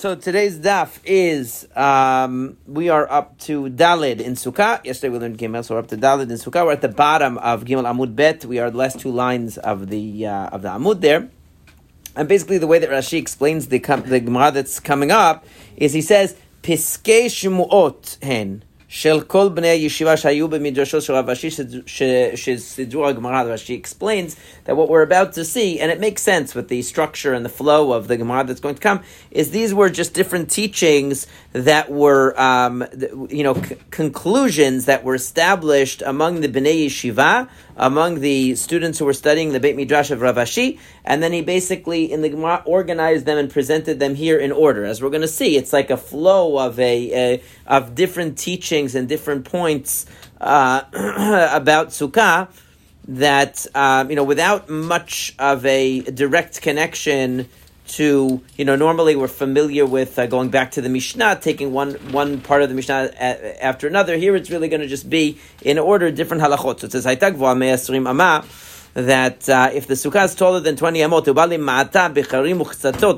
So today's daf is um, we are up to Dalid in Sukkah. Yesterday we learned Gimel, so we're up to Dalid in Sukkah. We're at the bottom of Gimel Amud Bet. We are the last two lines of the uh, of the Amud there. And basically, the way that Rashi explains the the Gemara that's coming up is he says Piskei Shmuot hen. של כל בני הישיבה שהיו במדרשו של רב אשי שסידור הגמרא, Rashi explains that what we're about to see, and it makes sense with the structure and the flow of the Gemara that's going to come, is these were just different teachings that were, um, you know, c- conclusions that were established among the Bnei Yeshiva, among the students who were studying the Beit Midrash of Rav Ashi, and then he basically, in the Gemara, organized them and presented them here in order. As we're going to see, it's like a flow of a, a of different teachings and different points uh, about Sukkah that um, you know without much of a direct connection to you know normally we're familiar with uh, going back to the Mishnah, taking one one part of the Mishnah a- after another. Here it's really going to just be in order different halachot. So it says ama that uh, if the sukkah is taller than 20 amot,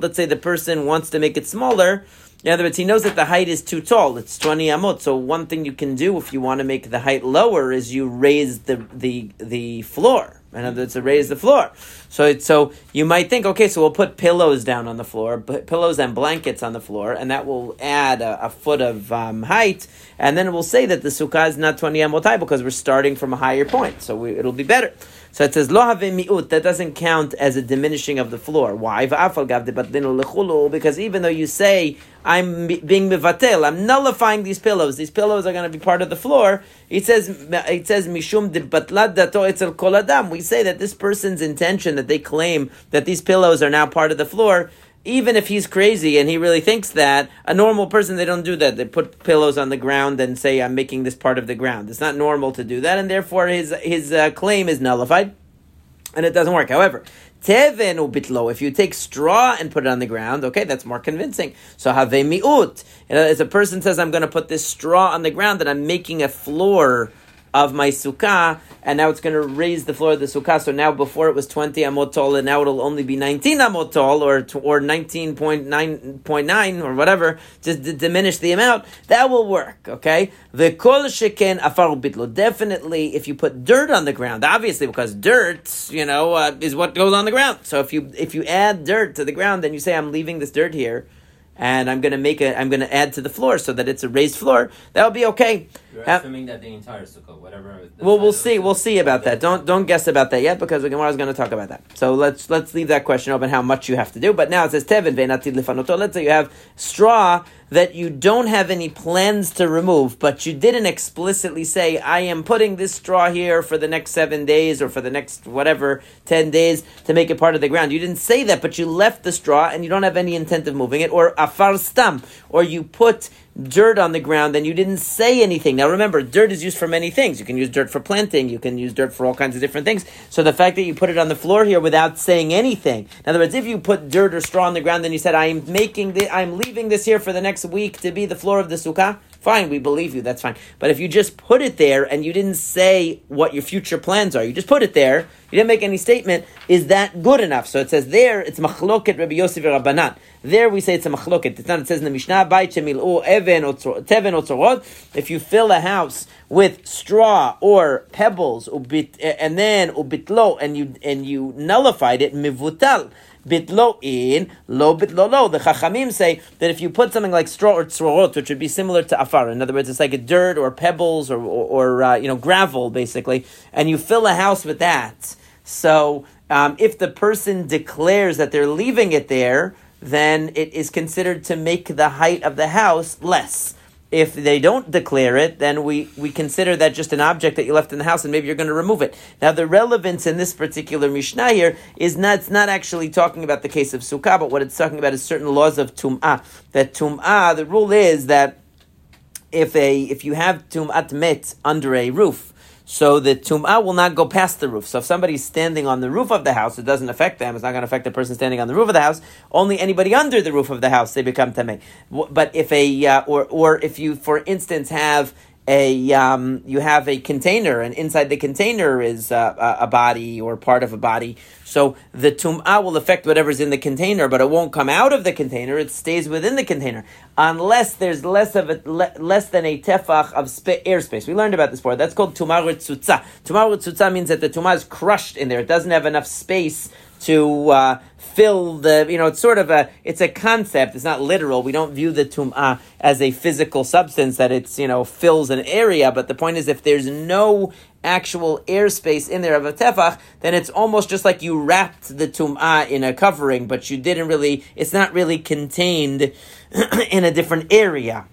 let's say the person wants to make it smaller, in other words, he knows that the height is too tall. It's 20 amot. So one thing you can do if you want to make the height lower is you raise the, the, the floor. In other words, to raise the floor. So it's, so you might think, okay, so we'll put pillows down on the floor, put pillows and blankets on the floor, and that will add a, a foot of um, height, and then we'll say that the sukkah is not 20 amot high because we're starting from a higher point. So we, it'll be better. So it says lo have miut. That doesn't count as a diminishing of the floor. Why? Because even though you say I'm being mivatel, I'm nullifying these pillows. These pillows are going to be part of the floor. It says it says mishum de batlad dato etzel koladam. We say that this person's intention that they claim that these pillows are now part of the floor even if he's crazy and he really thinks that, a normal person, they don't do that. They put pillows on the ground and say, I'm making this part of the ground. It's not normal to do that, and therefore his, his uh, claim is nullified, and it doesn't work. However, Teven ubitlo. If you take straw and put it on the ground, okay, that's more convincing. So have miut. As a person says, I'm going to put this straw on the ground and I'm making a floor of my sukkah, and now it's going to raise the floor of the sukkah. So now, before it was twenty amot tall, and now it'll only be nineteen amot tall, or or nineteen point nine point nine, or whatever, just to diminish the amount. That will work. Okay, the kol sheken afar bitlo. Definitely, if you put dirt on the ground, obviously because dirt, you know, uh, is what goes on the ground. So if you if you add dirt to the ground, then you say, I'm leaving this dirt here and I'm going to make it. I'm going to add to the floor so that it's a raised floor. That'll be okay. You're assuming that the entire sukkah, whatever. Well, we'll see. We'll see about that. Don't don't guess about that yet because the Gemara is going to talk about that. So let's let's leave that question open. How much you have to do? But now it says tevin ve'natid lifanoto. Let's say you have straw that you don't have any plans to remove, but you didn't explicitly say, I am putting this straw here for the next seven days or for the next whatever, 10 days to make it part of the ground. You didn't say that, but you left the straw and you don't have any intent of moving it. Or afar stam, or you put dirt on the ground and you didn't say anything. Now remember, dirt is used for many things. You can use dirt for planting, you can use dirt for all kinds of different things. So the fact that you put it on the floor here without saying anything. In other words, if you put dirt or straw on the ground, then you said, I'm making the, I'm leaving this here for the next week to be the floor of the sukkah. Fine, we believe you, that's fine. But if you just put it there and you didn't say what your future plans are, you just put it there, you didn't make any statement, is that good enough? So it says there, it's machloket Rabbi Yossi Rabbanan. There we say it's a machloket. It's not, it says in the Mishnah, o even teven otzorot. If you fill a house with straw or pebbles, eh, and then ubitlo, and you, and you nullified it, mivutal bitlo in, lo bitlo lo. The Chachamim say that if you put something like straw or tzorot, which would be similar to afar, in other words, it's like a dirt or pebbles or, or, or uh, you know, gravel, basically, and you fill a house with that. So um, if the person declares that they're leaving it there, then it is considered to make the height of the house less. If they don't declare it, then we, we consider that just an object that you left in the house and maybe you're going to remove it. Now, the relevance in this particular Mishnah here is not, it's not actually talking about the case of Sukkah, but what it's talking about is certain laws of Tum'ah. That Tum'ah, the rule is that if a if you have Tum'at Met under a roof, so the tum'ah will not go past the roof. So if somebody's standing on the roof of the house, it doesn't affect them. It's not going to affect the person standing on the roof of the house. Only anybody under the roof of the house they become tamei. But if a uh, or or if you, for instance, have a um, you have a container, and inside the container is uh, a body or part of a body. So the tum'ah will affect whatever's in the container, but it won't come out of the container. It stays within the container, unless there's less of a le, less than a tefach of sp- airspace. We learned about this before. That's called tumah ritzutza. Tumah ritzutza means that the tumah is crushed in there. It doesn't have enough space to uh, fill the, you know, it's sort of a, it's a concept. It's not literal. We don't view the tum'ah as a physical substance that it's, you know, fills an area. But the point is, if there's no actual airspace in there of a tefach, then it's almost just like you wrapped the tum'ah in a covering, but you didn't really, it's not really contained in a different area.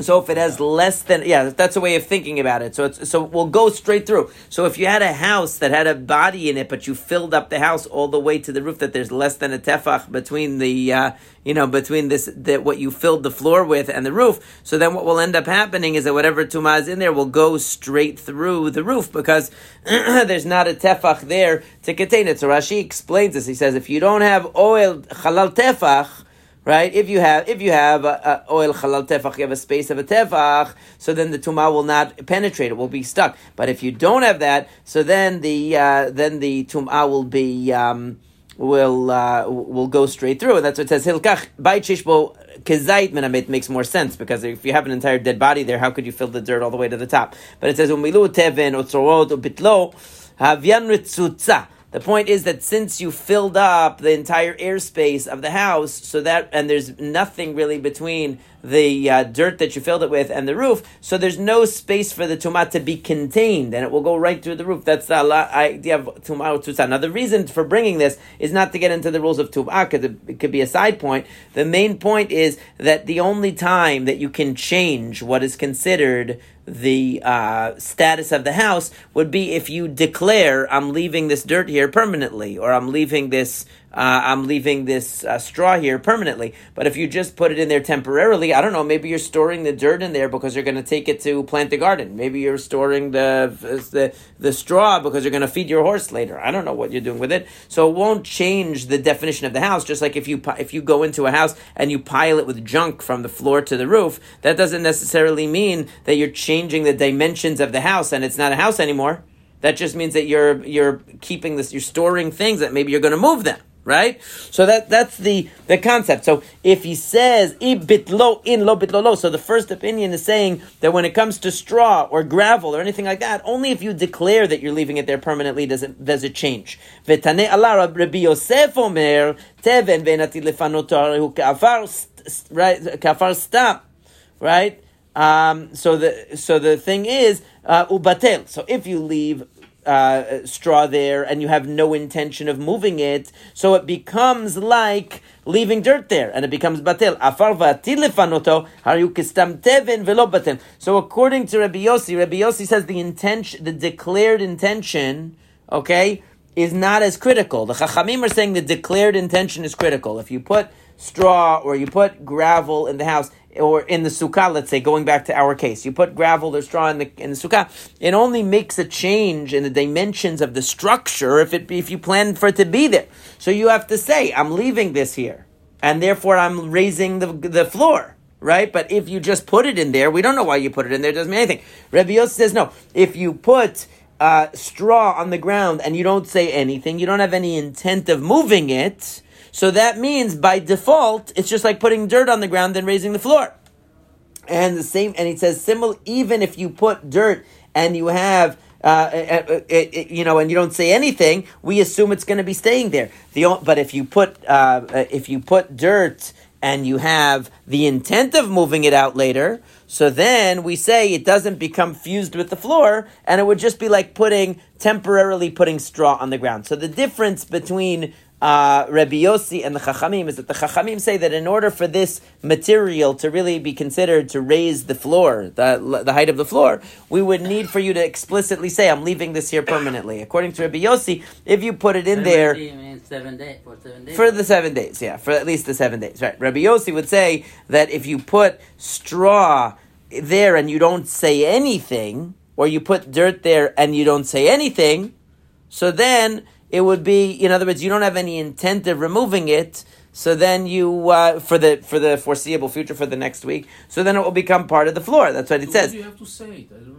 So if it has less than yeah, that's a way of thinking about it. So it's so we'll go straight through. So if you had a house that had a body in it, but you filled up the house all the way to the roof, that there's less than a tefach between the uh, you know between this that what you filled the floor with and the roof. So then what will end up happening is that whatever tumah is in there will go straight through the roof because there's not a tefach there to contain it. So Rashi explains this. He says if you don't have oil halal tefach right? If you have if you have uh, oil halal tefach, you have a space of a tefach, so then the tumah will not penetrate; it will be stuck. But if you don't have that, so then the uh, then the tumah will be. Um, will uh, will go straight through, and that's what it says. Hilkach bayit shishbo kezait menamit makes more sense because if you have an entire dead body there, how could you fill the dirt all the way to the top? But it says umilu teven otzorot ubitlo havyan ritzutza. The point is that since you filled up the entire airspace of the house, so that and there's nothing really between the uh, dirt that you filled it with and the roof, so there's no space for the tumah to be contained, and it will go right through the roof. That's the idea of tumah ritzutza. Now, the reason for bringing this is not to get into the rules of tumah, because it could be a side point. The main point is that the only time that you can change what is considered the uh, status of the house would be if you declare, I'm leaving this dirt here permanently, or I'm leaving this uh, I'm leaving this uh, straw here permanently. But if you just put it in there temporarily, I don't know, maybe you're storing the dirt in there because you're going to take it to plant the garden. Maybe you're storing the, the, the straw because you're going to feed your horse later. I don't know what you're doing with it. So it won't change the definition of the house. Just like if you, if you go into a house and you pile it with junk from the floor to the roof, that doesn't necessarily mean that you're changing the dimensions of the house and it's not a house anymore. That just means that you're you're keeping this, you're storing things that maybe you're going to move them right? So that that's the the concept. So if he says ibitlo in lo bitlo lo, so the first opinion is saying that when it comes to straw or gravel or anything like that, only if you declare that you're leaving it there permanently does it does it change. Rabbi Yossi Omer teven venati kafar right kafar stop right. Um, so the so the thing is uh, ubatel. So if you leave uh, straw there and you have no intention of moving it, so it becomes like leaving dirt there, and it becomes batel. So according to Rabbi Yossi, Rabbi Yossi says the intention, the declared intention, okay, is not as critical. The Chachamim are saying the declared intention is critical. If you put straw or you put gravel in the house, or in the sukkah, let's say, going back to our case, you put gravel or straw in the in the sukkah, it only makes a change in the dimensions of the structure if it if you plan for it to be there. So you have to say, I'm leaving this here, and therefore I'm raising the the floor. Right, but if you just put it in there, we don't know why you put it in there. It doesn't mean anything. Rabbi Yossi says no. If you put uh, straw on the ground and you don't say anything, you don't have any intent of moving it, so that means by default, it's just like putting dirt on the ground and raising the floor. And the same, and he says, similar, even if you put dirt and you have uh, it, uh, it, uh, uh, you know, and you don't say anything, we assume it's going to be staying there. The but if you put uh, if you put dirt and you have the intent of moving it out later, so then we say it doesn't become fused with the floor, and it would just be like putting temporarily putting straw on the ground. So the difference between uh, Rabbi Yossi and the Chachamim is that the Chachamim say that in order for this material to really be considered to raise the floor, the, the height of the floor, we would need for you to explicitly say, I'm leaving this here permanently. According to Rabbi Yossi, if you put it in there. Seven day, for, seven days. for the seven days, yeah, for at least the seven days. Right. Rabbi Yossi would say that if you put straw there and you don't say anything, or you put dirt there and you don't say anything, so then it would be, in other words, you don't have any intent of removing it, so then you uh, for the for the foreseeable future for the next week. So then it will become part of the floor. That's what it So says. Do you have to say it? I don't,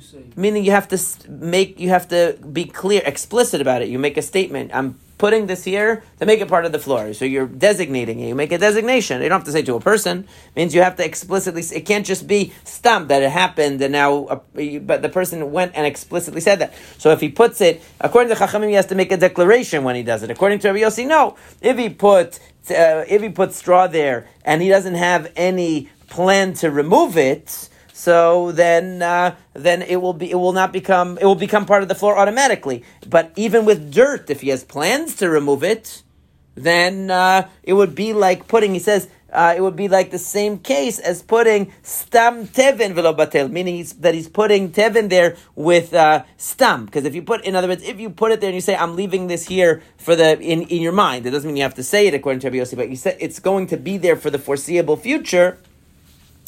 say? Meaning you have to make you have to be clear, explicit about it. You make a statement. I'm putting this here to make it part of the floor. So you're designating it. You make a designation. You don't have to say to a person. It means you have to explicitly. It can't just be stumped that it happened and now. But the person went and explicitly said that. So if he puts it according to Chachamim, he has to make a declaration when he does it. According to Rabbi Yossi, no. If he put uh, if he put straw there and he doesn't have any plan to remove it so then uh, then it will be it will not become it will become part of the floor automatically. But even with dirt, if he has plans to remove it, then uh, it would be like putting. He says. Uh, it would be like the same case as putting stam tevin velo batel, meaning he's, that he's putting tevin there with uh, stam. Because if you put, in other words, if you put it there and you say, "I'm leaving this here for the in, in your mind," it doesn't mean you have to say it according to Rabbi but you say it's going to be there for the foreseeable future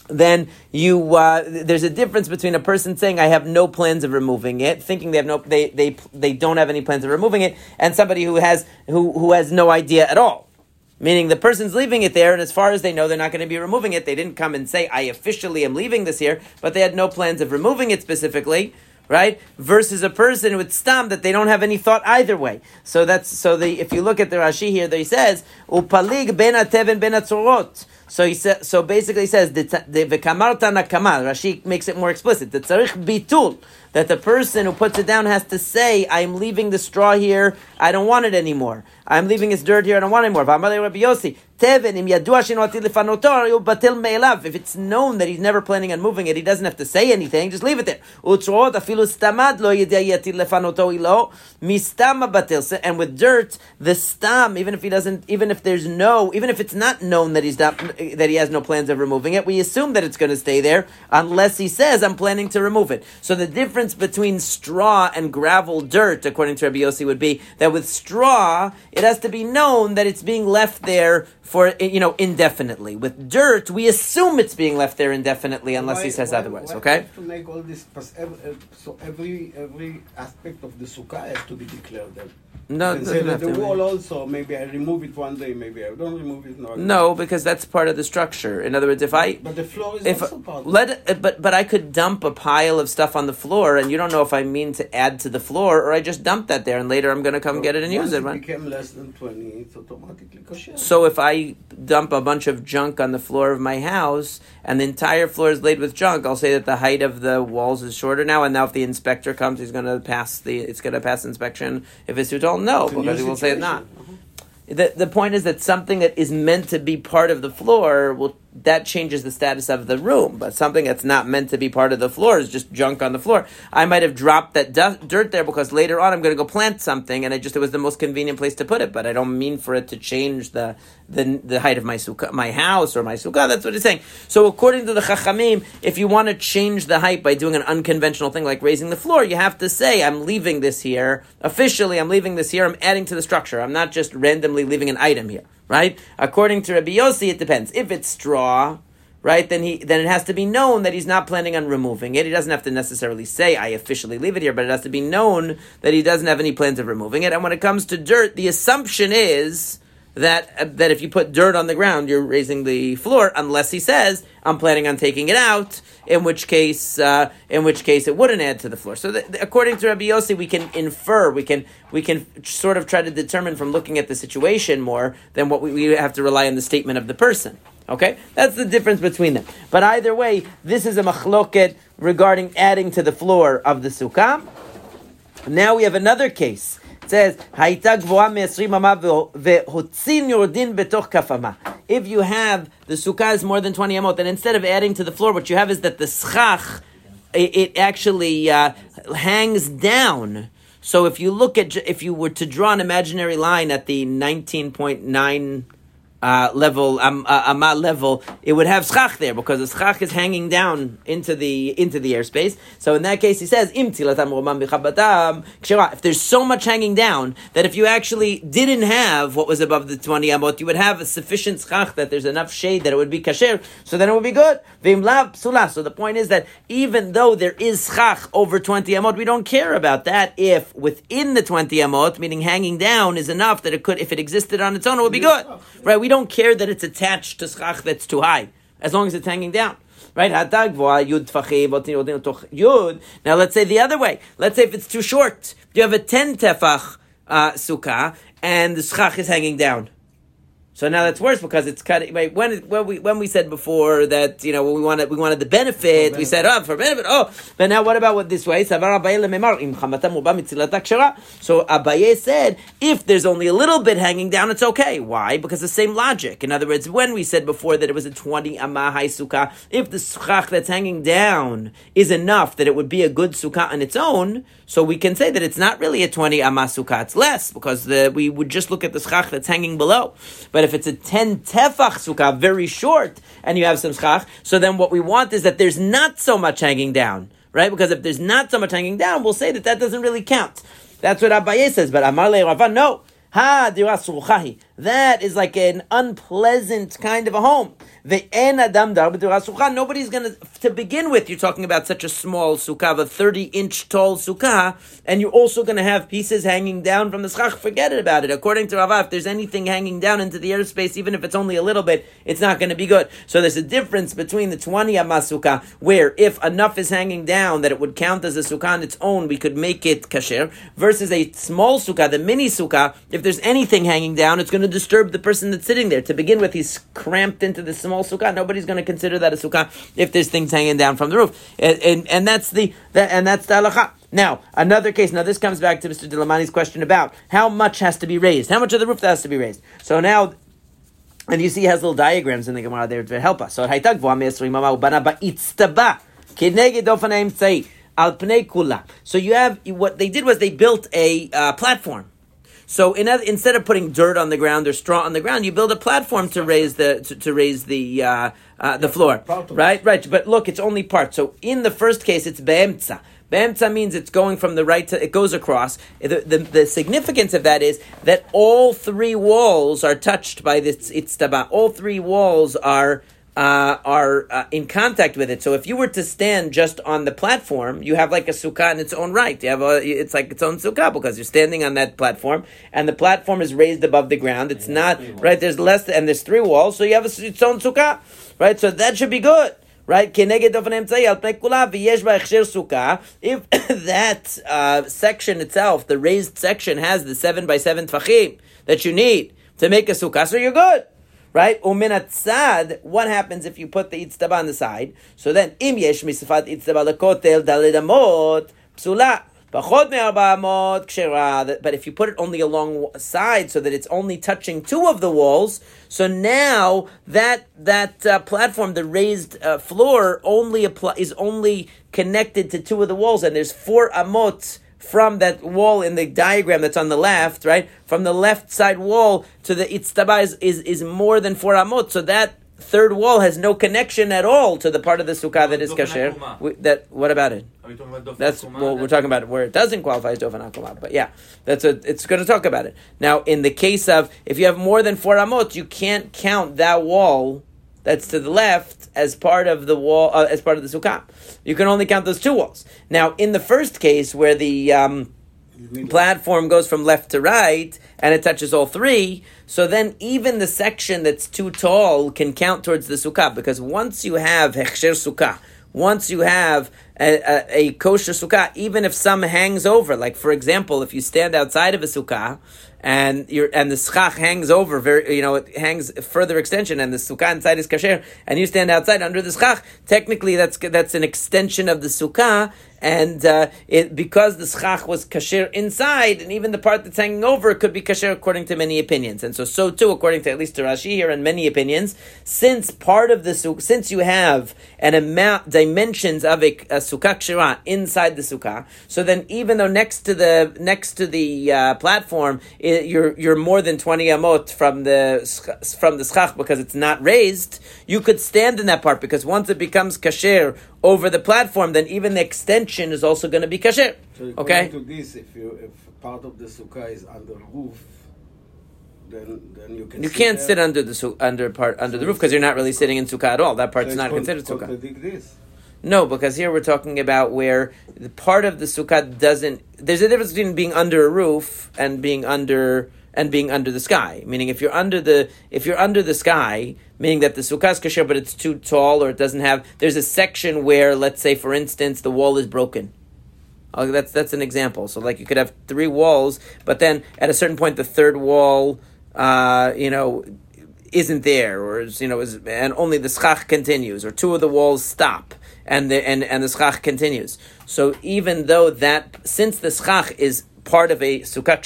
then you uh, there's a difference between a person saying I have no plans of removing it, thinking they have no they they they don't have any plans of removing it, and somebody who has who who has no idea at all. Meaning the person's leaving it there, and as far as they know, they're not going to be removing it. They didn't come and say, I officially am leaving this here, but they had no plans of removing it specifically, right? Versus a person with stam that they don't have any thought either way. So that's so the if you look at the Rashi here, there he says, Upalig ben ateven ben atzorot. So he says, so basically he says, the v'kamar tanakamal. Rashi makes it more explicit. The tzarich bitul that the person who puts it down has to say, "I'm leaving the straw here. I don't want it anymore. I'm leaving this dirt here. I don't want it anymore." If it's known that he's never planning on moving it, he doesn't have to say anything. Just leave it there. And with dirt, the stam, even if he doesn't, even if there's no, even if it's not known that he's not, that he has no plans of removing it, we assume that it's going to stay there unless he says, "I'm planning to remove it." So the difference between straw and gravel dirt, according to Rabbi Yossi, would be that with straw, it has to be known that it's being left there for you know indefinitely. With dirt, we assume it's being left there indefinitely unless he says why- otherwise. why Okay. to make all this? pas- ev- ev- So every every aspect of the sukkah has to be declared. No, it can say that the wall also. Maybe I remove it one day. Maybe I don't remove it. No. No, because that's part of the structure. In other words, if I But the floor is if also part. let but but I could dump a pile of stuff on the floor, and you don't know if I mean to add to the floor or I just dump that there, and later I'm going to come get it and use it. Right? became less than twenty. It's automatically kosher. So if I dump a bunch of junk on the floor of my house and the entire floor is laid with junk, I'll say that the height of the walls is shorter now. And now, if the inspector comes, he's going to pass the it's going to pass inspection. If it's too tall, no, because he will say it's not. Uh-huh. The, the point is that something that is meant to be part of the floor will that changes the status of the room, but something that's not meant to be part of the floor is just junk on the floor. I might have dropped that du- dirt there because later on I'm going to go plant something, and I just it was the most convenient place to put it. But I don't mean for it to change the the, the height of my sukkah, my house or my sukkah. That's what it's saying. So according to the Chachamim, if you want to change the height by doing an unconventional thing like raising the floor, you have to say I'm leaving this here officially. I'm leaving this here. I'm adding to the structure. I'm not just randomly leaving an item here right? According to Rabbi Yossi, it depends. If it's straw, right, then he then it has to be known that he's not planning on removing it. He doesn't have to necessarily say I officially leave it here, but it has to be known that he doesn't have any plans of removing it. And when it comes to dirt, the assumption is that that if you put dirt on the ground, you're raising the floor, unless he says I'm planning on taking it out. In which case, uh, in which case, it wouldn't add to the floor. So, th- th- according to Rabbi Yossi, we can infer, we can we can sort of try to determine from looking at the situation more than what we, we have to rely on the statement of the person. Okay, that's the difference between them. But either way, this is a machloket regarding adding to the floor of the sukkah. Now we have another case. Says. If you have the sukkah is more than twenty amot, then instead of adding to the floor, what you have is that the schach it, it actually uh, hangs down. So if you look at, if you were to draw an imaginary line at the nineteen point nine uh, level, um, uh, amma level, it would have schach there because the schach is hanging down into the into the airspace. So in that case, he says im tilatam roman bichabatam kshera. If there's so much hanging down that if you actually didn't have what was above the twenty amot, you would have a sufficient schach that there's enough shade that it would be kasher. So then it would be good. So the point is that even though there is schach over twenty amot, we don't care about that if within the twenty amot, meaning hanging down, is enough that it could, if it existed on its own, it would be good. Right? We don't care that it's attached to schach that's too high, as long as it's hanging down. Right? Now let's say the other way. Let's say if it's too short. You have a 10 tefach uh, sukkah, and the schach is hanging down. So now that's worse because it's cutting. Right, when when we when we said before that you know we wanted we wanted the benefit, we said oh for benefit. Oh, but now what about what this way? So Abaye said if there's only a little bit hanging down, it's okay. Why? Because the same logic. In other words, when we said before that it was a twenty amahai sukkah, if the sukkah that's hanging down is enough that it would be a good sukkah on its own, so we can say that it's not really a 20 amasuka, it's less, because the, we would just look at the schach that's hanging below. But if it's a 10 tefach sukkah, very short, and you have some schach, so then what we want is that there's not so much hanging down, right? Because if there's not so much hanging down, we'll say that that doesn't really count. That's what Abaye says, but Amar Le Ravan, no. Ha That is like an unpleasant kind of a home. The en adam Nobody's going to, begin with, you're talking about such a small sukkah, a 30 inch tall sukkah, and you're also to have pieces hanging down from the schach. Forget it about it. According to Rava, if there's anything hanging down into the airspace, even if it's only a little bit, it's not to be good. So there's a difference between the 20 amas sukkah, where if enough is hanging down that it would count as a sukkah on its own, we could make it kasher, versus a small sukkah, the mini sukkah, if there's anything hanging down, it's going to disturb the person that's sitting there. To begin with, he's cramped into the small sukkah. Nobody's going to consider that a sukkah if there's things hanging down from the roof, and, and, and that's the and that's the halacha. Now, another case. Now, this comes back to Mr. Dilamani's question about how much has to be raised, how much of the roof has to be raised. So now, and you see, he has little diagrams in the Gemara there to help us. So, so you have what they did was they built a uh, platform so in, instead of putting dirt on the ground or straw on the ground, you build a platform to raise the to, to raise the uh, uh, the floor, right? Right. But look, it's only part. So in the first case, it's be'emtza. Be'emtza means it's going from the right to it goes across. The, the, the, significance of that is that all three walls are touched by this itztaba. All three walls are uh, are uh, in contact with it. So if you were to stand just on the platform, you have like a sukkah in its own right. You have a, it's like its own sukkah because you're standing on that platform, and the platform is raised above the ground. It's not right. There's less, and there's three walls, so you have a, its own sukkah, right? So that should be good. Right? If that uh, section itself, the raised section, has the seven by seven tfachim that you need to make a sukkah, so you're good right? Uminatzad, what happens if you put the itztaba on the side? So then, im yesh misafat itztaba lekotel dalidamot psula. But if you put it only along side so that it's only touching two of the walls, so now that that uh, platform, the raised uh, floor, only apply, is only connected to two of the walls, and there's four amot from that wall in the diagram that's on the left, right? From the left side wall to the itztaba is, is, is more than four amot. So that third wall has no connection at all to the part of the sukkah that is kasher. That what about it? About That's well, we're talking about where it doesn't qualify as dofen akuma. But yeah, that's a, it's going to talk about it. Now, in the case of if you have more than four amot, you can't count that wall that's to the left as part of the wall, uh, as part of the sukkah. You can only count those two walls. Now, in the first case where the um, platform goes from left to right and it touches all three, so then even the section that's too tall can count towards the sukkah because once you have hechsher sukkah, once you have a, a, a, kosher sukkah, even if some hangs over, like for example, if you stand outside of a sukkah and you and the schach hangs over, very you know it hangs further extension, and the sukkah inside is kasher, and you stand outside under the schach. Technically, that's that's an extension of the sukkah, and uh, it, because the schach was kasher inside, and even the part that's hanging over could be kasher according to many opinions, and so so too according to at least to Rashi here and many opinions. Since part of the since you have an amount dimensions of a, a sukkah kshira inside the sukkah, so then even though next to the next to the uh, platform the you're you're more than twenty amot from the from the schach because it's not raised, you could stand in that part because once it becomes kasher over the platform, then even the extension is also going to be kasher. So Okay. to this, if you if part of the sukkah is under roof, then then you can. You can't there. sit under the su- under part under So the roof because you're not really sitting in sukkah at all. That So part's it's not con- considered sukkah. This. No, because here we're talking about where the part of the sukkah doesn't. There's a difference between being under a roof and being under and being under the sky. Meaning, if you're under the if you're under the sky, meaning that the sukkah is kasher, but it's too tall or it doesn't have. There's a section where, let's say, for instance, the wall is broken. Oh, that's that's an example. So, like, you could have three walls, but then at a certain point, the third wall, uh, you know, isn't there, or is, you know, is, and only the schach continues, or two of the walls stop, and the and and the schach continues. So, even though that, since the schach is part of a sukkah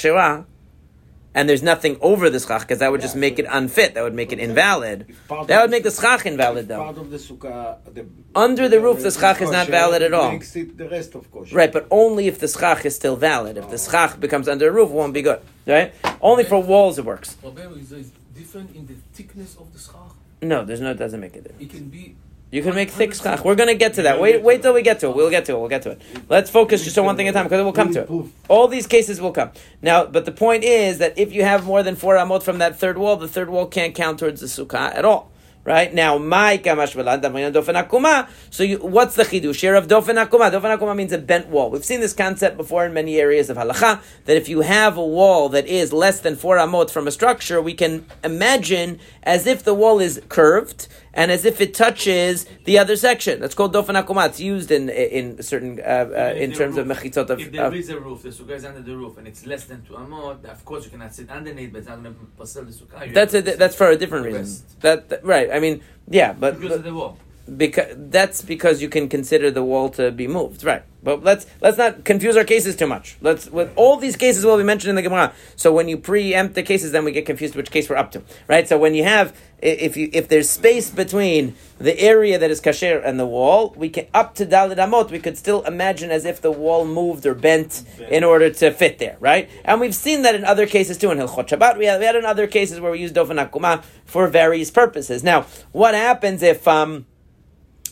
and there's nothing over the schach, because that would just make so- it unfit. That would make it invalid. That would make the schach invalid, though. Part of the sukkah, the, Under the roof, the schach is not valid at all. Makes it the rest of kosher. Right, but only if the schach is still valid. If the oh. schach becomes under the roof, it won't be good. Right? Only for walls it works. Rabbeinu, is it different in the thickness of the schach? No, there's no. It doesn't make it. It can be. You can make thick schach. We're gonna get to that. Wait, wait till we get to it. We'll get to it. We'll get to it. Let's focus just on one thing at a time because we'll come to it. All these cases will come now. But the point is that if you have more than four amot from that third wall, the third wall can't count towards the sukkah at all. Right now, my kamash dofen akuma. So, you, what's the chidush here of dofen akuma? Dofen akuma means a bent wall. We've seen this concept before in many areas of halacha. That if you have a wall that is less than four amot from a structure, we can imagine as if the wall is curved and as if it touches the other section. That's called dofen akuma. It's used in in certain uh, uh, in terms of roof- mechitzot of. If there of is a roof, the sukkah is under the roof, and it's less than two amot, of course you cannot sit underneath, but it's not going to pasel the sukkah. That's a, have to sit that's for a different reason. That, that- right. I mean, yeah, but, because of the wall. Because that's because you can consider the wall to be moved, right? But let's let's not confuse our cases too much. Let's with all these cases will be mentioned in the Gemara. So when you preempt the cases, then we get confused which case we're up to, right? So when you have if you if there's space between the area that is kasher and the wall, we can up to dalid amot. We could still imagine as if the wall moved or bent in order to fit there, right? And we've seen that in other cases too. In Hilchot Shabbat, we had, we had in other cases where we used dofen akuma for various purposes. Now, what happens if um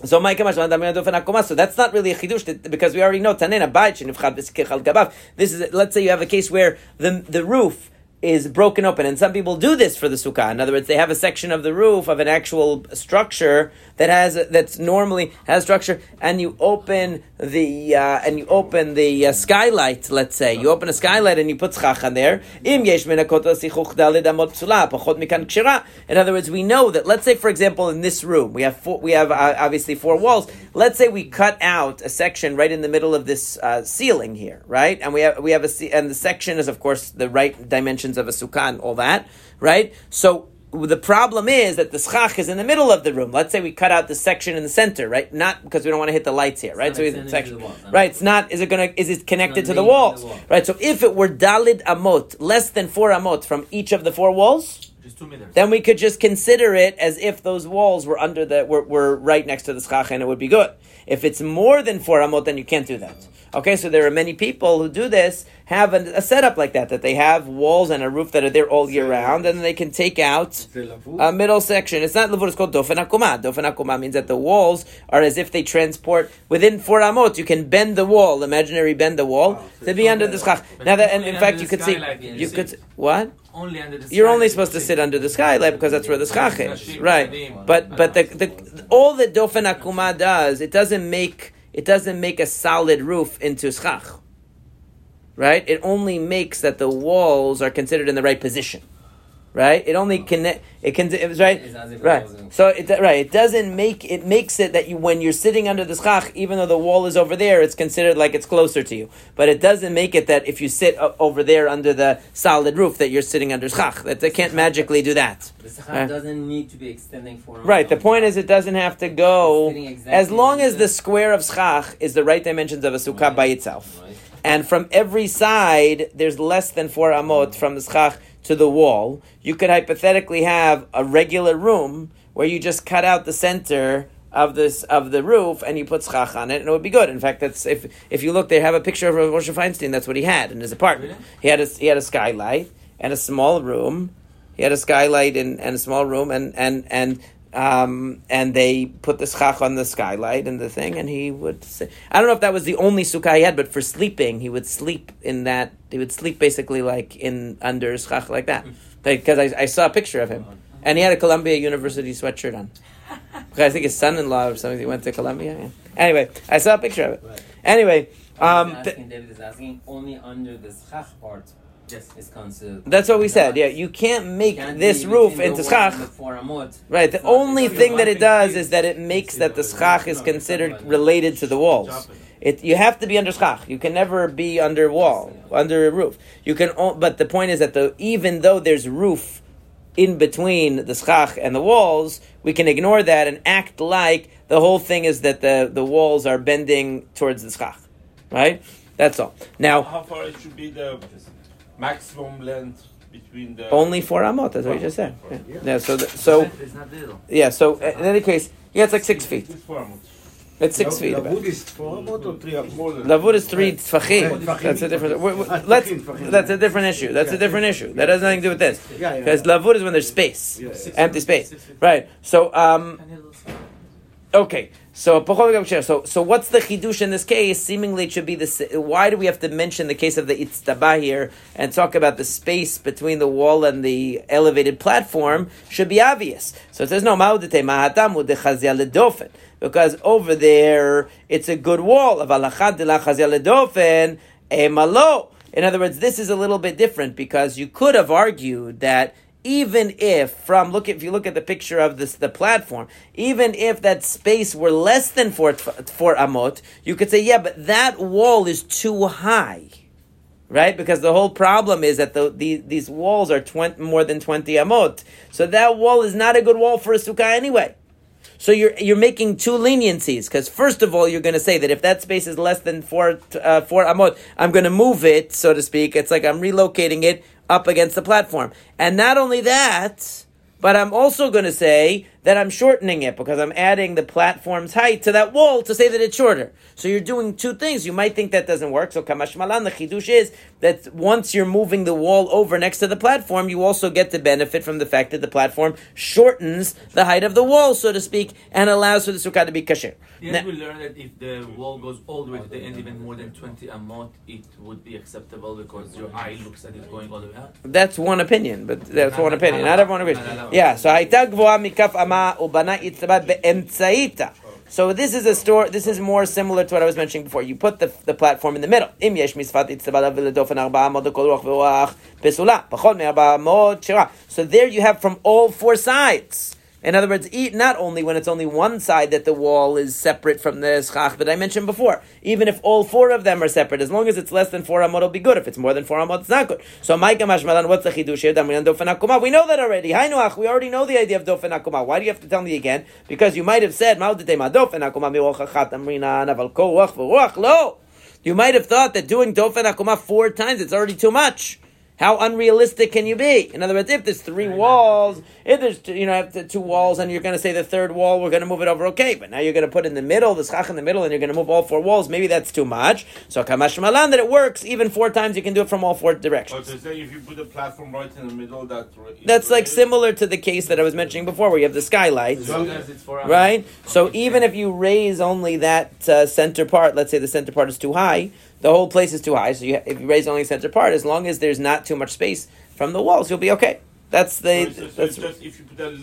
so my that's not really a chidush because we already know tanena bayit shenifchad v'sikechal gabav. This is let's say you have a case where the the roof is broken open, and some people do this for the sukkah. In other words, they have a section of the roof of an actual structure that has that's normally has structure, and you open the uh, and you open the uh, skylight. Let's say you open a skylight and you put schach on there. In other words, we know that. Let's say, for example, in this room we have four, we have uh, obviously four walls. Let's say we cut out a section right in the middle of this uh, ceiling here, right? And we have we have a and the section is of course the right dimensions of a sukkah and all that, right? So the problem is that the schach is in the middle of the room. Let's say we cut out the section in the center, right? Not because we don't want to hit the lights here, right? so it's extending section, the wall, right? It's not. Is it gonna? Is it connected to the walls, the wall. right? So if it were dalid amot, less than four amot from each of the four walls, Just two meters then we could just consider it as if those walls were under the were, were right next to the schach and it would be good. If it's more than four amot, then you can't do that. Okay, so there are many people who do this have a, a setup like that that they have walls and a roof that are there all year round, and they can take out a middle section. It's not lavud; it's called dofen akuma. Dofen akuma means that the walls are as if they transport within four amot. You can bend the wall, imaginary bend the wall wow, so to be under the schach. Now that, and in fact, you could see, you could what. Only under the You're only supposed to sit under the skylight because that's where the schach is, right? But but the, the all that dofen akuma does, it doesn't make it doesn't make a solid roof into schach, right? It only makes that the walls are considered in the right position, right? It only oh. connect. It can. It was right. It's as if it Right. So it right. It doesn't make it makes it that you when you're sitting under the schach, even though the wall is over there, it's considered like it's closer to you. But it doesn't make it that if you sit over there under the solid roof, that you're sitting under schach. That they can't magically do that. The schach Right. doesn't need to be extending for. Right. The point is, it doesn't have to go exactly as long as the- square of schach is the right dimensions of a sukkah by itself. Right. And from every side, there's less than four amot mm. from the schach to the wall. You could hypothetically have a regular room where you just cut out the center of this of the roof and you put schach on it, and it would be good. In fact, that's if if you look, they have a picture of Moshe Feinstein. That's what he had in his apartment. Really? He had a he had a skylight. and a small room. He had a skylight and, and a small room, and and and um, and they put the schach on the skylight and the thing, and he would say, I don't know if that was the only sukkah he had, but for sleeping, he would sleep in that. He would sleep basically like in under schach like that, because I, I saw a picture of him, and he had a Columbia University sweatshirt on. I think his son-in-law or something. He went to Columbia. Yeah. Anyway, I saw a picture of it. Anyway, um, asking, David is asking only under the schach part Yes. is considered. that's what we said. Yeah, you can't make Can't this roof into wall and schach. the four amot. Right. The only thing that it does is that it makes that the schach is considered related to the walls. It you have to be under schach. You can never be under wall, under a roof. You can, but the point is that the even though there's a roof in between the schach and the walls, we can ignore that and act like the whole thing is that the the walls are bending towards the schach. Right. That's all. Now How far it should be the maximum length between the only four amot. That's what you just said. Yeah. yeah so the, so It's not yeah. So in any case, yeah, it's like six feet. It's four months. It's six feet. Lavud is four amot or three amot? Lavud is three tfachim. Tfachim. That's a different. we- we- Ah, Let's. tfachim, tfachim. That's a different issue. That's a different issue. That has nothing to do with this. Yeah, yeah. Because lavud is when there's space, empty space. Right. So um. Okay. So so so what's the chidush in this case? Seemingly it should be this. Why do we have to mention the case of the itztaba here and talk about the space between the wall and the elevated platform? Should be obvious. So it says no ma'udete mahatamu ledofen because over there it's a good wall of alachad de ledofen emalo. In other words, this is a little bit different because you could have argued that even if from look if you look at the picture of this the platform, even if that space were less than four four amot, you could say yeah, but that wall is too high, right? Because the whole problem is that the, the these walls are 20, more than twenty amot, so that wall is not a good wall for a sukkah anyway. So you're you're making two leniencies because first of all you're going to say that if that space is less than four uh, four amot, I'm going to move it so to speak. It's like I'm relocating it up against the platform, and not only that, but I'm also going to say that I'm shortening it because I'm adding the platform's height to that wall to say that it's shorter. So you're doing two things. You might think that doesn't work. So kamashmalan, the chidush is that once you're moving the wall over next to the platform, you also get the benefit from the fact that the platform shortens the height of the wall, so to speak, and allows for the sukkah to be kasher. Did we learn that if the wall goes all the way to the end, even more than 20 amot, it would be acceptable because your eye looks at it going all the way out? That's one opinion, but that's one opinion. Not everyone agrees. Yeah, so high Ubana So this is a store. This is more similar to what I was mentioning before. You put the, the platform in the middle. So there you have from all four sides. In other words, e- not only when it's only one side that the wall is separate from the schach that I mentioned before, even if all four of them are separate, as long as it's less than four amot, it'll be good. If it's more than four amot, it's not good. So, Maika Mashmalan, what's the chidush here? We know that already. Hainuach, we already know the idea of dofen akuma. Why do you have to tell me again? Because you might have said! You might have thought that doing dofen akuma four times, it's already too much. How unrealistic can you be? In other words, if there's three walls, if there's two, you know the two walls, and you're going to say the third wall, we're going to move it over, okay. But now you're going to put in the middle, the schach in the middle, and you're going to move all four walls. Maybe that's too much. So kamash malan that it works even four times. You can do it from all four directions. to say if you put a platform right in the middle, that That's like similar to the case that I was mentioning before, where you have the skylights. Sometimes it's for Right? So even if you raise only that uh, center part, let's say the center part is too high, the whole place is too high. So you, if you raise only the center part, as long as there's not too much space from the walls, you'll be okay. That's the it's, so that's it's just if you put a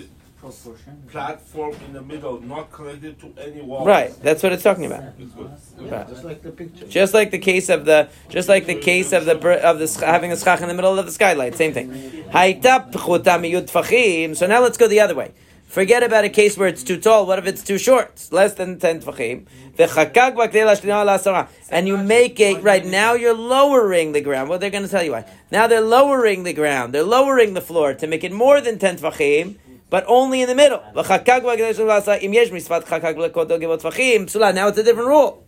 platform in the middle, not connected to any wall. right. That's what it's talking about. It's good. Right. Just like the picture. Just like the case of the, just like the case of the of the having a schach in the middle of the skylight, same thing. Haita pchuta miyud tfachim. So now let's go the other way. Forget about a case where it's too tall. What if it's too short? It's less than ten tfachim. V'chakag b'kdei lashtina la'asara. And you make it right now. You're lowering the ground. Well, they're going to tell you why. Now they're lowering the ground. They're lowering the floor to make it more than ten tfachim. But only in the middle. V'chakag b'kdei lashtina la'asara. Im yesh misvat chakag l'koto givot tfachim. Now it's a different rule.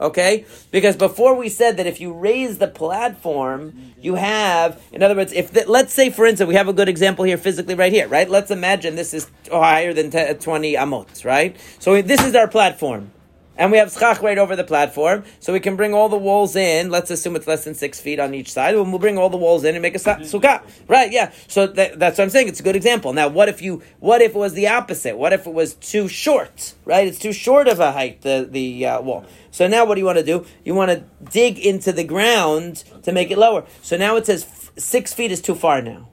Okay? Because before we said that if you raise the platform, you have, in other words, if the, let's say, for instance, we have a good example here physically right here, right? Let's imagine this is higher than 10, 20 amot, right? So this is our platform. And we have schach right over the platform, so we can bring all the walls in. Let's assume it's less than six feet on each side. and We'll bring all the walls in and make a sa- sukkah. Right? Yeah. So that, that's what I'm saying. It's a good example. Now, what if you? What if it was the opposite? What if it was too short? Right? It's too short of a height. The the uh, wall. So now, what do you want to do? You want to dig into the ground to make it lower. So now it says f- six feet is too far now.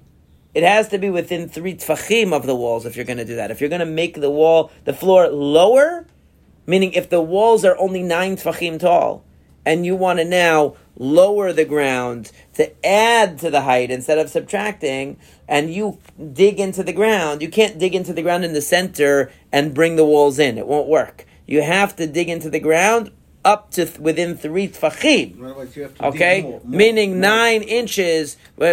It has to be within three tfachim of the walls if you're going to do that. If you're going to make the wall, the floor lower, meaning if the walls are only nine tfachim tall, and you want to now lower the ground to add to the height instead of subtracting, and you dig into the ground, you can't dig into the ground in the center and bring the walls in. It won't work. You have to dig into the ground up to th- within three tfachim. In other words, you have to dig Okay, more- more- meaning more. nine inches uh,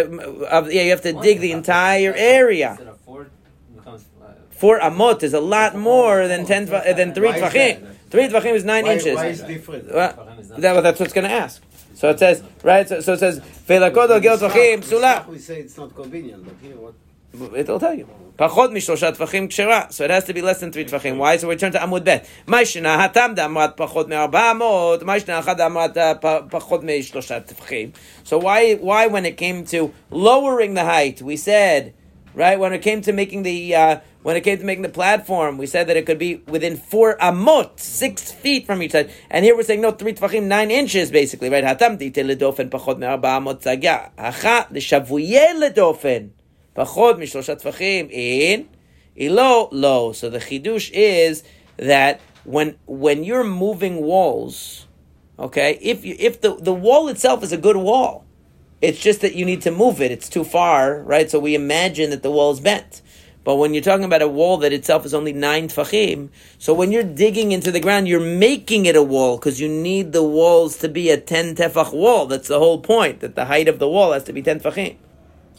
of yeah. You have to dig the entire area. Instead of four, it becomes uh, four amot is a lot more than ten uh, than three tvachim. Three tvachim is nine why, inches. Why is different? Well, that, that's what's going to ask. So it says right. So, so it says gel tvachim. We say it's not convenient, but here what? It'll tell you. So it has to be less than three tvachim. Why? So we turn to Amud Bet. Maishna hatam damrat uh, So why, why when it came to lowering the height, we said, right, when it came to making the, uh, when it came to making the platform, we said that it could be within four amot, six feet from each side. And here we're saying, no, three tfachim, nine inches, basically, right? Hatam dite ledofen pachot me'arba amot zagia. Hacha l'shavuye ledofen. Pachot mishlosha tfachim in ilo lo. So the chidush is that when, when you're moving walls, okay, if, you, if the, the wall itself is a good wall, it's just that you need to move it. It's too far, right? So we imagine that the wall is bent. But when you're talking about a wall that itself is only nine tfachim, so when you're digging into the ground, you're making it a wall because you need the walls to be a ten tefach wall. That's the whole point. That the height of the wall has to be ten tefachim.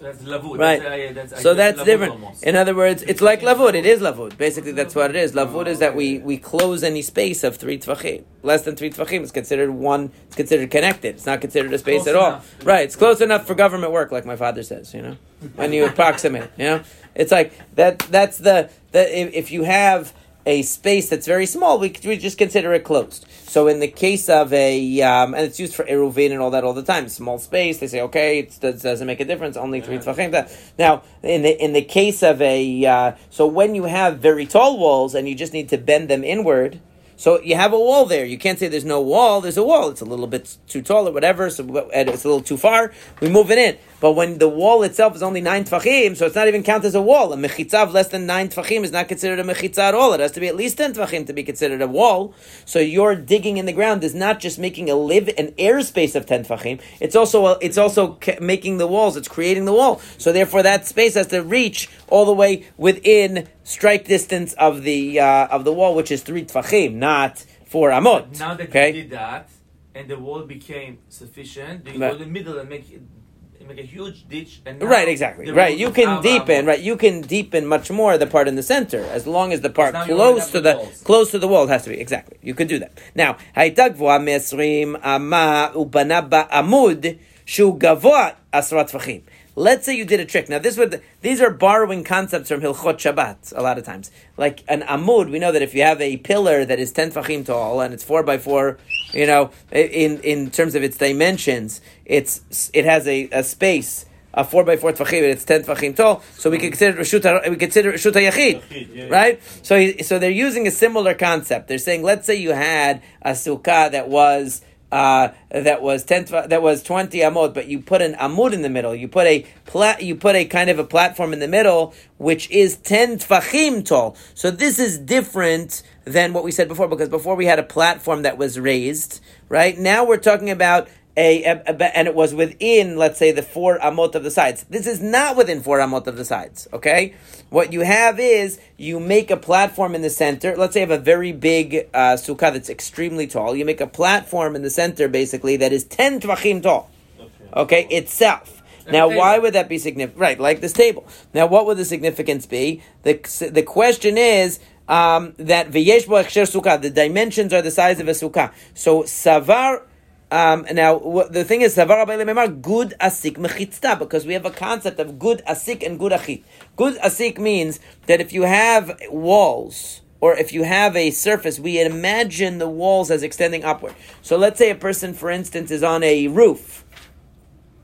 That's lavud. Right. That's, uh, that's, So that's different. almost. In other words, it's like lavud. It is lavud. Basically, that's what it is. Lavud is that we, we close any space of three tvachim. Less than three tvachim is considered one. It's considered connected. It's not considered a space Close at all. enough. Right. It's close enough for government work, like my father says. You know, when you approximate. You know, it's like that. That's the the if, if you have a space that's very small, we, we just consider it closed. So in the case of a, um, and it's used for eruvin and all that all the time, small space, they say, okay, it does, doesn't make a difference, only three tefachim. That- Now, in the, in the case of a, uh, so when you have very tall walls and you just need to bend them inward, so you have a wall there. You can't say there's no wall. There's a wall. It's a little bit too tall or whatever. So it's a little too far. We move it in. But when the wall itself is only nine tfachim, so it's not even counted as a wall. A mechitza of less than nine tfachim is not considered a mechitza at all. It has to be at least ten tfachim to be considered a wall. So your digging in the ground is not just making a live an airspace of ten tfachim. It's also a, it's also making the walls. It's creating the wall. So therefore, that space has to reach all the way within strike distance of the uh, of the wall, which is three tfachim, not four amot. But now that okay? did that, and the wall became sufficient, you go to the middle and make make a huge ditch and right exactly. right. you can deepen right. You can deepen much more the part in the center as long as the part close to the, close to the wall has to be exactly. You can do that. Now amud shugavot Let's say you did a trick. Now, this would these are borrowing concepts from Hilchot Shabbat a lot of times. Like an amud, we know that if you have a pillar that is ten fachim tall and it's four by four, you know, in in terms of its dimensions, it's it has a, a space a four by four tefachim, it's ten tefachim tall. So we consider we consider Rishut Yachid, right? So so they're using a similar concept. They're saying, let's say you had a sukkah that was uh, that was ten. That was twenty amot, but you put an amud in the middle. You put a plat. You put a kind of a platform in the middle, which is ten tfachim tall. So this is different than what we said before, because before we had a platform that was raised. Right now we're talking about a, a- a- and it was within, let's say, the four amot of the sides. This is not within four amot of the sides. Okay, what you have is you make a platform in the center. Let's say you have a very big uh, sukkah that's extremely tall. You make a platform in the center, basically, that is ten tvachim tall. Okay, itself. Now, why would that be significant? Right, like this table. Now, what would the significance be? The the question is um, that v'yesh bo sukkah. The dimensions are the size of a sukkah. So savar. Um, now, the thing is, gud asik mechitzta, because we have a concept of gud asik and gud achit. Gud asik means that if you have walls or if you have a surface, we imagine the walls as extending upward. So let's say a person, for instance, is on a roof,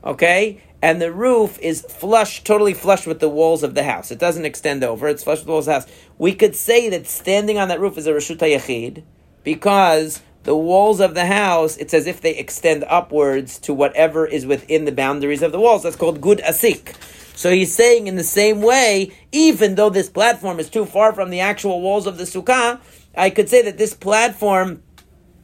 okay, and the roof is flush, totally flush with the walls of the house. It doesn't extend over; it's flush with the walls of the house. We could say that standing on that roof is a reshut yachid because the walls of the house, it's as if they extend upwards to whatever is within the boundaries of the walls. That's called gud asik. So he's saying in the same way, even though this platform is too far from the actual walls of the sukkah, I could say that this platform,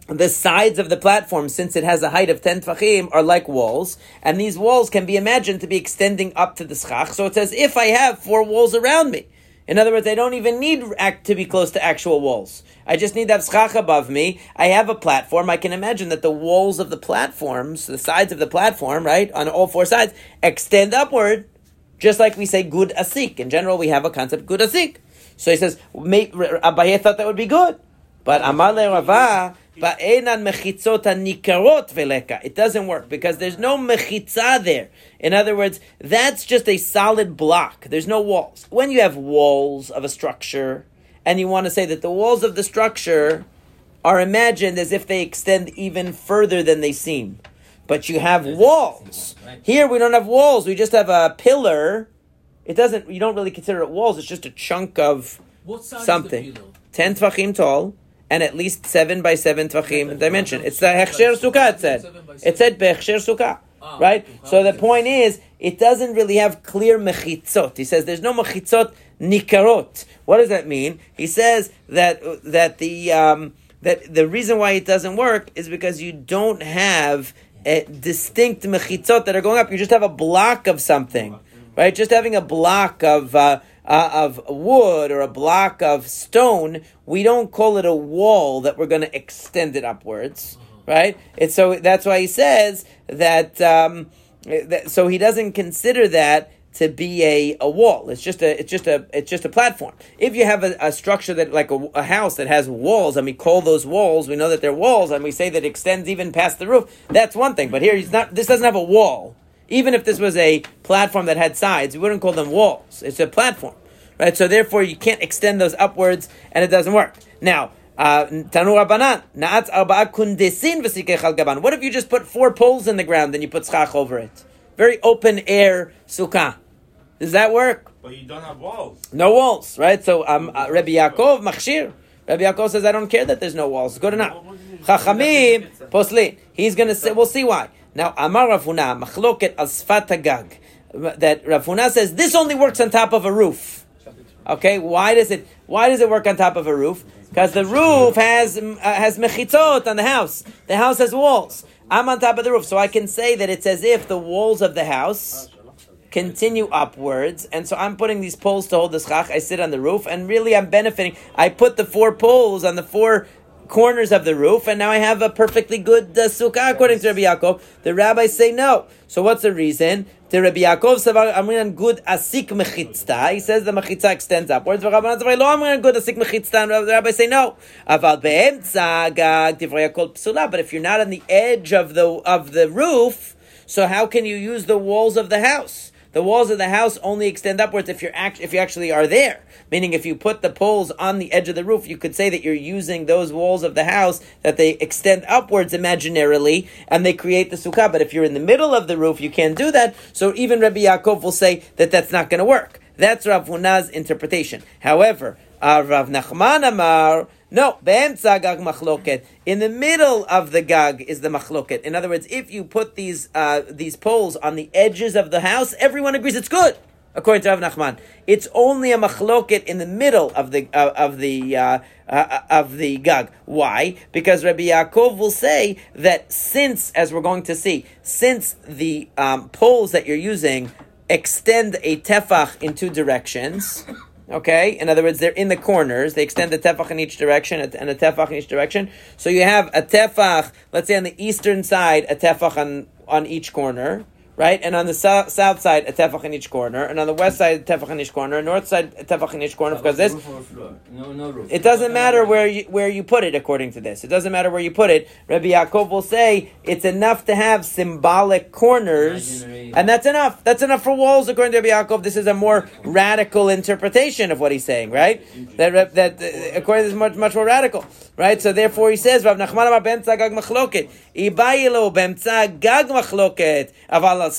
the sides of the platform, since it has a height of 10 tfachim, are like walls, and these walls can be imagined to be extending up to the schach. So it's as if I have four walls around me. In other words, I don't even need to be close to actual walls. I just need to have schach above me. I have a platform. I can imagine that the walls of the platforms, the sides of the platform, right, on all four sides, extend upward, just like we say gud asik. In general, we have a concept gud asik. So he says, Abaye thought that would be good. But Amar le Rava, Ba'enan mechitzot nikarot veleka. It doesn't work because there's no mechitza there. In other words, that's just a solid block. There's no walls. When you have walls of a structure, and you want to say that the walls of the structure are imagined as if they extend even further than they seem. But you have walls. Here we don't have walls. We just have a pillar. It doesn't. You don't really consider it walls. It's just a chunk of something. is the pillow? Ten tvachim tall and at least seven by seven tvachim dimension. It's the hechsher sukkah. It said. It said hechsher sukkah. Ah, Right. So the point is, it doesn't really have clear mechitzot. He says there's no mechitzot nikarot. What does that mean? He says that that the um, that the reason why it doesn't work is because you don't have a distinct mechitzot that are going up. You just have a block of something, right? Just having a block of. Uh, uh, of wood or a block of stone, we don't call it a wall that we're going to extend it upwards, right? It's so that's why he says that. Um, that so he doesn't consider that to be a, a wall. It's just a it's just a it's just a platform. If you have a, a structure that like a, a house that has walls, and we call those walls, we know that they're walls, and we say that it extends even past the roof. That's one thing. But here he's not. This doesn't have a wall. Even if this was a platform that had sides, we wouldn't call them walls. It's a platform, right? So therefore, you can't extend those upwards, and it doesn't work. Now, uh, Tanu Rabbanan, Na'atz arba'a kundesin v'sikech al gaban. What if you just put four poles in the ground and you put schach over it? Very open air sukkah. Does that work? But you don't have walls. No walls, right? So um, uh, Rabbi Yaakov Machshir. Rabbi Yaakov says, I don't care that there's no walls. Good enough. Chachamim posli. He's going to say, we'll see why. Now, Amar Rav Huna machloket al sfat hagag. That Rav Huna says this only works on top of a roof. Okay, why does it? Why does it work on top of a roof? Because the roof has uh, has mechitzot on the house. The house has walls. I'm on top of the roof, so I can say that it's as if the walls of the house continue upwards, and so I'm putting these poles to hold the schach. I sit on the roof, and really I'm benefiting. I put the four poles on the four corners of the roof, and now I have a perfectly good uh, sukkah according to Rabbi Yaakov. The rabbis say no. So what's the reason? The Rabbi Yaakov savar amrin gud asik mechitzta. He says the mechitzta extends upwards. But Rabbanan savar lo amrin gud asik mechitzta. And the rabbis say no. Aval beemtza gag divrei Yaakov psula. But if you're not on the edge of the of the roof, so how can you use the walls of the house? The walls of the house only extend upwards if you're act- if you actually are there. Meaning, if you put the poles on the edge of the roof, you could say that you're using those walls of the house that they extend upwards imaginarily and they create the sukkah. But if you're in the middle of the roof, you can't do that. So even Rabbi Yaakov will say that that's not going to work. That's Rav Huna's interpretation. However, uh, Rav Nachman Amar. No, be'emtza gag machloket. In the middle of the gag is the machloket. In other words, if you put these uh, these poles on the edges of the house, everyone agrees it's good. According to Rav Nachman, it's only a machloket in the middle of the uh, of the uh, uh, of the gag. Why? Because Rabbi Yaakov will say that since, as we're going to see, since the um, poles that you're using extend a tefach in two directions. Okay, in other words, they're in the corners. They extend the tefach in each direction and a tefach in each direction. So you have a tefach, let's say on the eastern side, a tefach on on each corner, right? And on the sou- south side, a tefach in each corner, and on the west side, a tefach in each corner, north side, a tefach in each corner. Because this, Roof or floor? No, no roof. it doesn't matter where you where you put it. According to this, it doesn't matter where you put it. Rabbi Yaakov will say it's enough to have symbolic corners, and that's enough. That's enough for walls. According to Rabbi Yaakov, this is a more radical interpretation of what he's saying, right? That that uh, according to this is much much more radical, right? So therefore, he says, Rav Nachman Amar b'emtza gag machloket, ibayilo b'emtza gag machloket, aval al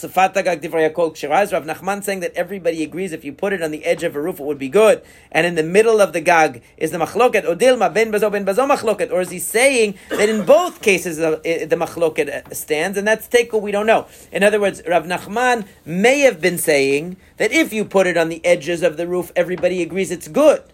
gag divrei Yaakov ksheraz. Rav Nachman saying that everybody agrees if you put it on the edge of a roof, it would be good, and in the middle of the gag is the machloket. Odilma ben bazo ben bazo machloket, or is he saying that in both cases the, the machloket uh, stands, and that's tekel we don't know. In other words, Rav Nachman may have been saying that if you put it on the edges of the roof, everybody agrees it's good.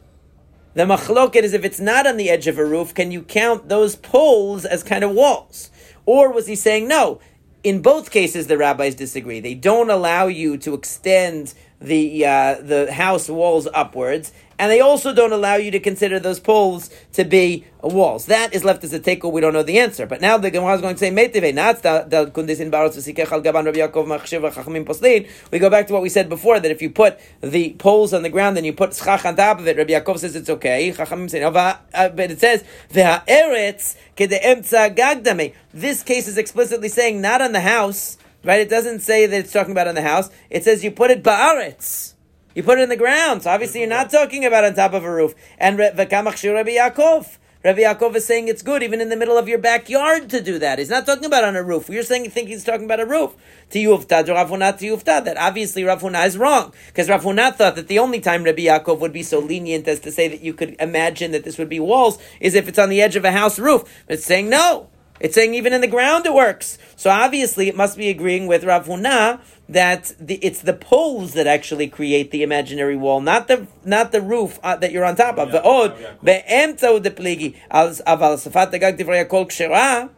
The machloket is if it's not on the edge of a roof, can you count those poles as kind of walls? Or was he saying no? In both cases, the rabbis disagree. They don't allow you to extend the uh, the house walls upwards, and they also don't allow you to consider those poles to be walls. That is left as a tekel. We don't know the answer. But now the Gemara is going to say kundis in baros v'sikech al gaban Rabbi Yaakov poslin. We go back to what we said before that if you put the poles on the ground and you put schach on top of it, Rabbi Yaakov says it's okay. Chachamim say uh, but it says v'ha'eretz kedeemtza gagdame. This case is explicitly saying not on the house. Right? It doesn't say that it's talking about on the house. It says you put it ba'aretz. You put it in the ground. So obviously you're not talking about on top of a roof. And Re- v'kamach shir Rabbi Yaakov. Rabbi Yaakov is saying it's good even in the middle of your backyard to do that. He's not talking about on a roof. You're saying think he's talking about a roof. To Yufta, to Rav Huna, to Yufta. That obviously Rav Huna is wrong. Because Rav Huna thought that the only time Rabbi Yaakov would be so lenient as to say that you could imagine that this would be walls is if it's on the edge of a house roof. But it's saying no. It's saying even in the ground it works. So obviously it must be agreeing with Rav Huna that the, it's the poles that actually create the imaginary wall, not the not the roof uh, that you're on top of. Ve'od be'emtza the pligi aval safat gag divrei kol kshera.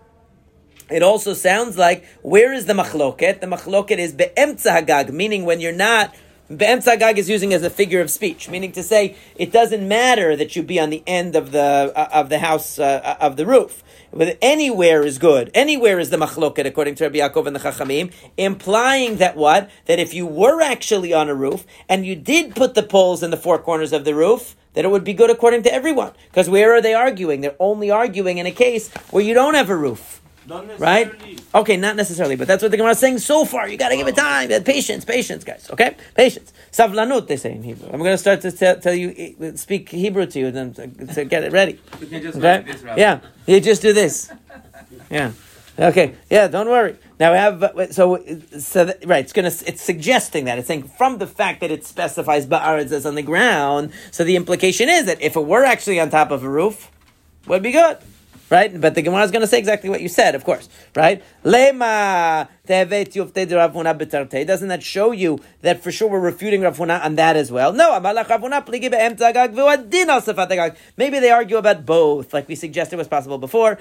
It also sounds like where is the machloket? The machloket is be'emtza hagag, meaning when you're not. Be'emtza hagag is using as a figure of speech, meaning to say it doesn't matter that you be on the end of the uh, of the house uh, of the roof. But anywhere is good. Anywhere is the machloket, according to Rabbi Yaakov and the Chachamim, implying that what? That if you were actually on a roof and you did put the poles in the four corners of the roof, that it would be good according to everyone. Because where are they arguing? They're only arguing in a case where you don't have a roof. Not Right? Okay, not necessarily, but that's what the Gemara is saying so far. You got to give it time. Patience, patience, guys. Okay, patience. Savlanut, they say in Hebrew. I'm going to start to tell, tell you, eh, speak Hebrew to you, then to, to get it ready. You can just Okay? this, Yeah, you just do this. Yeah. Okay. Yeah. Don't worry. Now we have uh, so so that, right. It's gonna it's suggesting that it's saying from the fact that it specifies ba'aretz as on the ground. So the implication is that if it were actually on top of a roof, would be good. Right, but the Gemara is going to say exactly what you said, of course. Right? Lema Doesn't that show you that for sure we're refuting Rav Huna on that as well? No. Maybe they argue about both, like we suggested was possible before.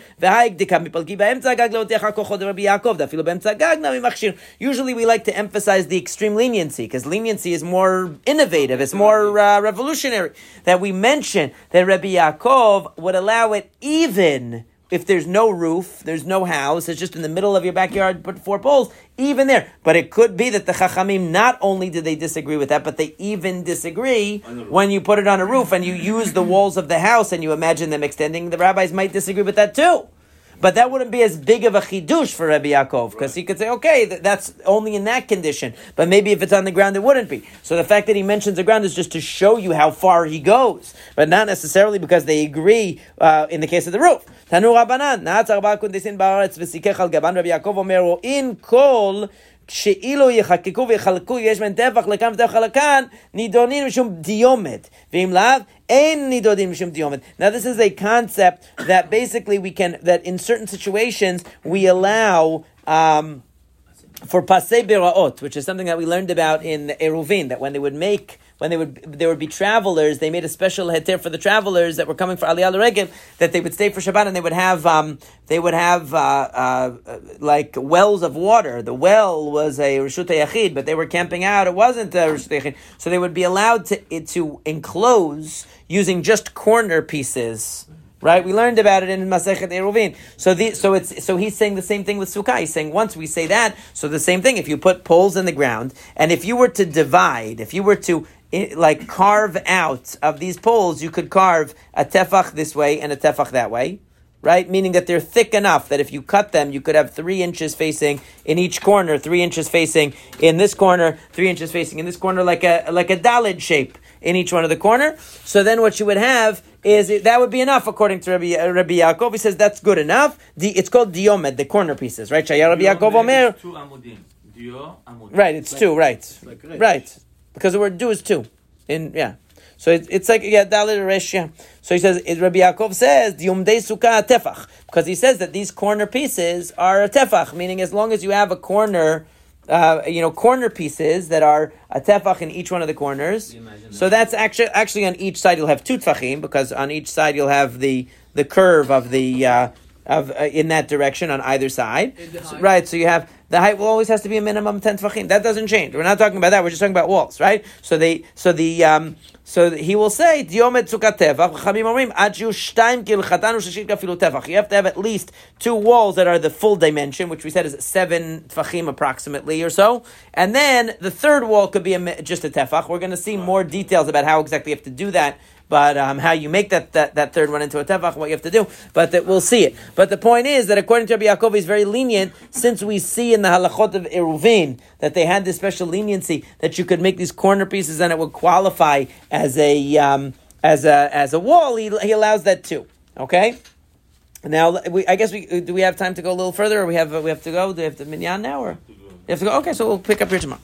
Usually we like to emphasize the extreme leniency because leniency is more innovative, it's more uh, revolutionary. That we mention that Rabbi Yaakov would allow it even if there's no roof, there's no house, it's just in the middle of your backyard, put four poles, even there. But it could be that the Chachamim, not only did they disagree with that, but they even disagree when you put it on a roof and you use the walls of the house and you imagine them extending. The rabbis might disagree with that too. But that wouldn't be as big of a chidush for Rabbi Yaakov because he could say, okay, th- that's only in that condition. But maybe if it's on the ground, it wouldn't be. So the fact that he mentions the ground is just to show you how far he goes, but not necessarily because they agree uh, in the case of the roof. Tanu Rabbanan, na'atz arba kundisin ba'aretz v'sikech al gaban Rabbi Yaakov omer in kol שאילו יחקקו ויחלקו יש בין טפח לכאן וטפח לכאן, נידונים משום דיומת. ואם לאו, אין נידונים משום דיומת. Now this is a concept that basically we can, that in certain situations we allow, um, for pasei beraot, which is something that we learned about in Eruvin, that when they would make, when they would, there would be travelers, they made a special heter for the travelers that were coming for Aliyah Regel, that they would stay for Shabbat and they would have, um, they would have, uh, uh, like wells of water. The well was a Rishut Yachid, but they were camping out. It wasn't a Rishut Yachid. So they would be allowed to, to enclose using just corner pieces Right, we learned about it in Masechet Eruvin. So the so it's so he's saying the same thing with sukkah. He's saying once we say that, so the same thing. If you put poles in the ground, and if you were to divide, if you were to like carve out of these poles, you could carve a tefach this way and a tefach that way. Right, meaning that they're thick enough that if you cut them, you could have three inches facing in each corner, three inches facing in this corner, three inches facing in this corner, like a like a dalid shape in each one of the corner. So then what you would have is that would be enough according to Rabbi, uh, Rabbi Yaakov. He says that's good enough. The, it's called diomed, the corner pieces, right? Shaya Rabbi Yaakov Omer. Two amudim. Dio amud. Right, it's two, right. like. Right. Because the word do is two. In yeah. So it, it's like yeah, dalit resh, yeah. So he says it, Rabbi Yaakov says the diumdei sukkah tefach because he says that these corner pieces are a tefach, meaning as long as you have a corner, uh, you know, corner pieces that are a tefach in each one of the corners. So that's actually actually on each side you'll have two tefachim because on each side you'll have the the curve of the. Uh, of, uh, in that direction on either side, So- right? So you have the height will always has to be a minimum ten tefachim. That doesn't change. We're not talking about that. We're just talking about walls, right? So they, so the, um, so he will say. You have to have at least two walls that are the full dimension, which we said is seven tefachim approximately or so, and then the third wall could be a, just a tefach. We're going to see more details about how exactly you have to do that but um, how you make that, that, that third one into a tefach, what you have to do. But that we'll see it. But the point is that according to Rabbi Yaakov, he's very lenient since we see in the halachot of Eruvin that they had this special leniency that you could make these corner pieces and it would qualify as a um, as a as a wall. He, he allows that too. Okay. Now we, I guess we do. We have time to go a little further, or we have we have to go. Do we have to minyan now, or we have to go? Okay, so we'll pick up here tomorrow.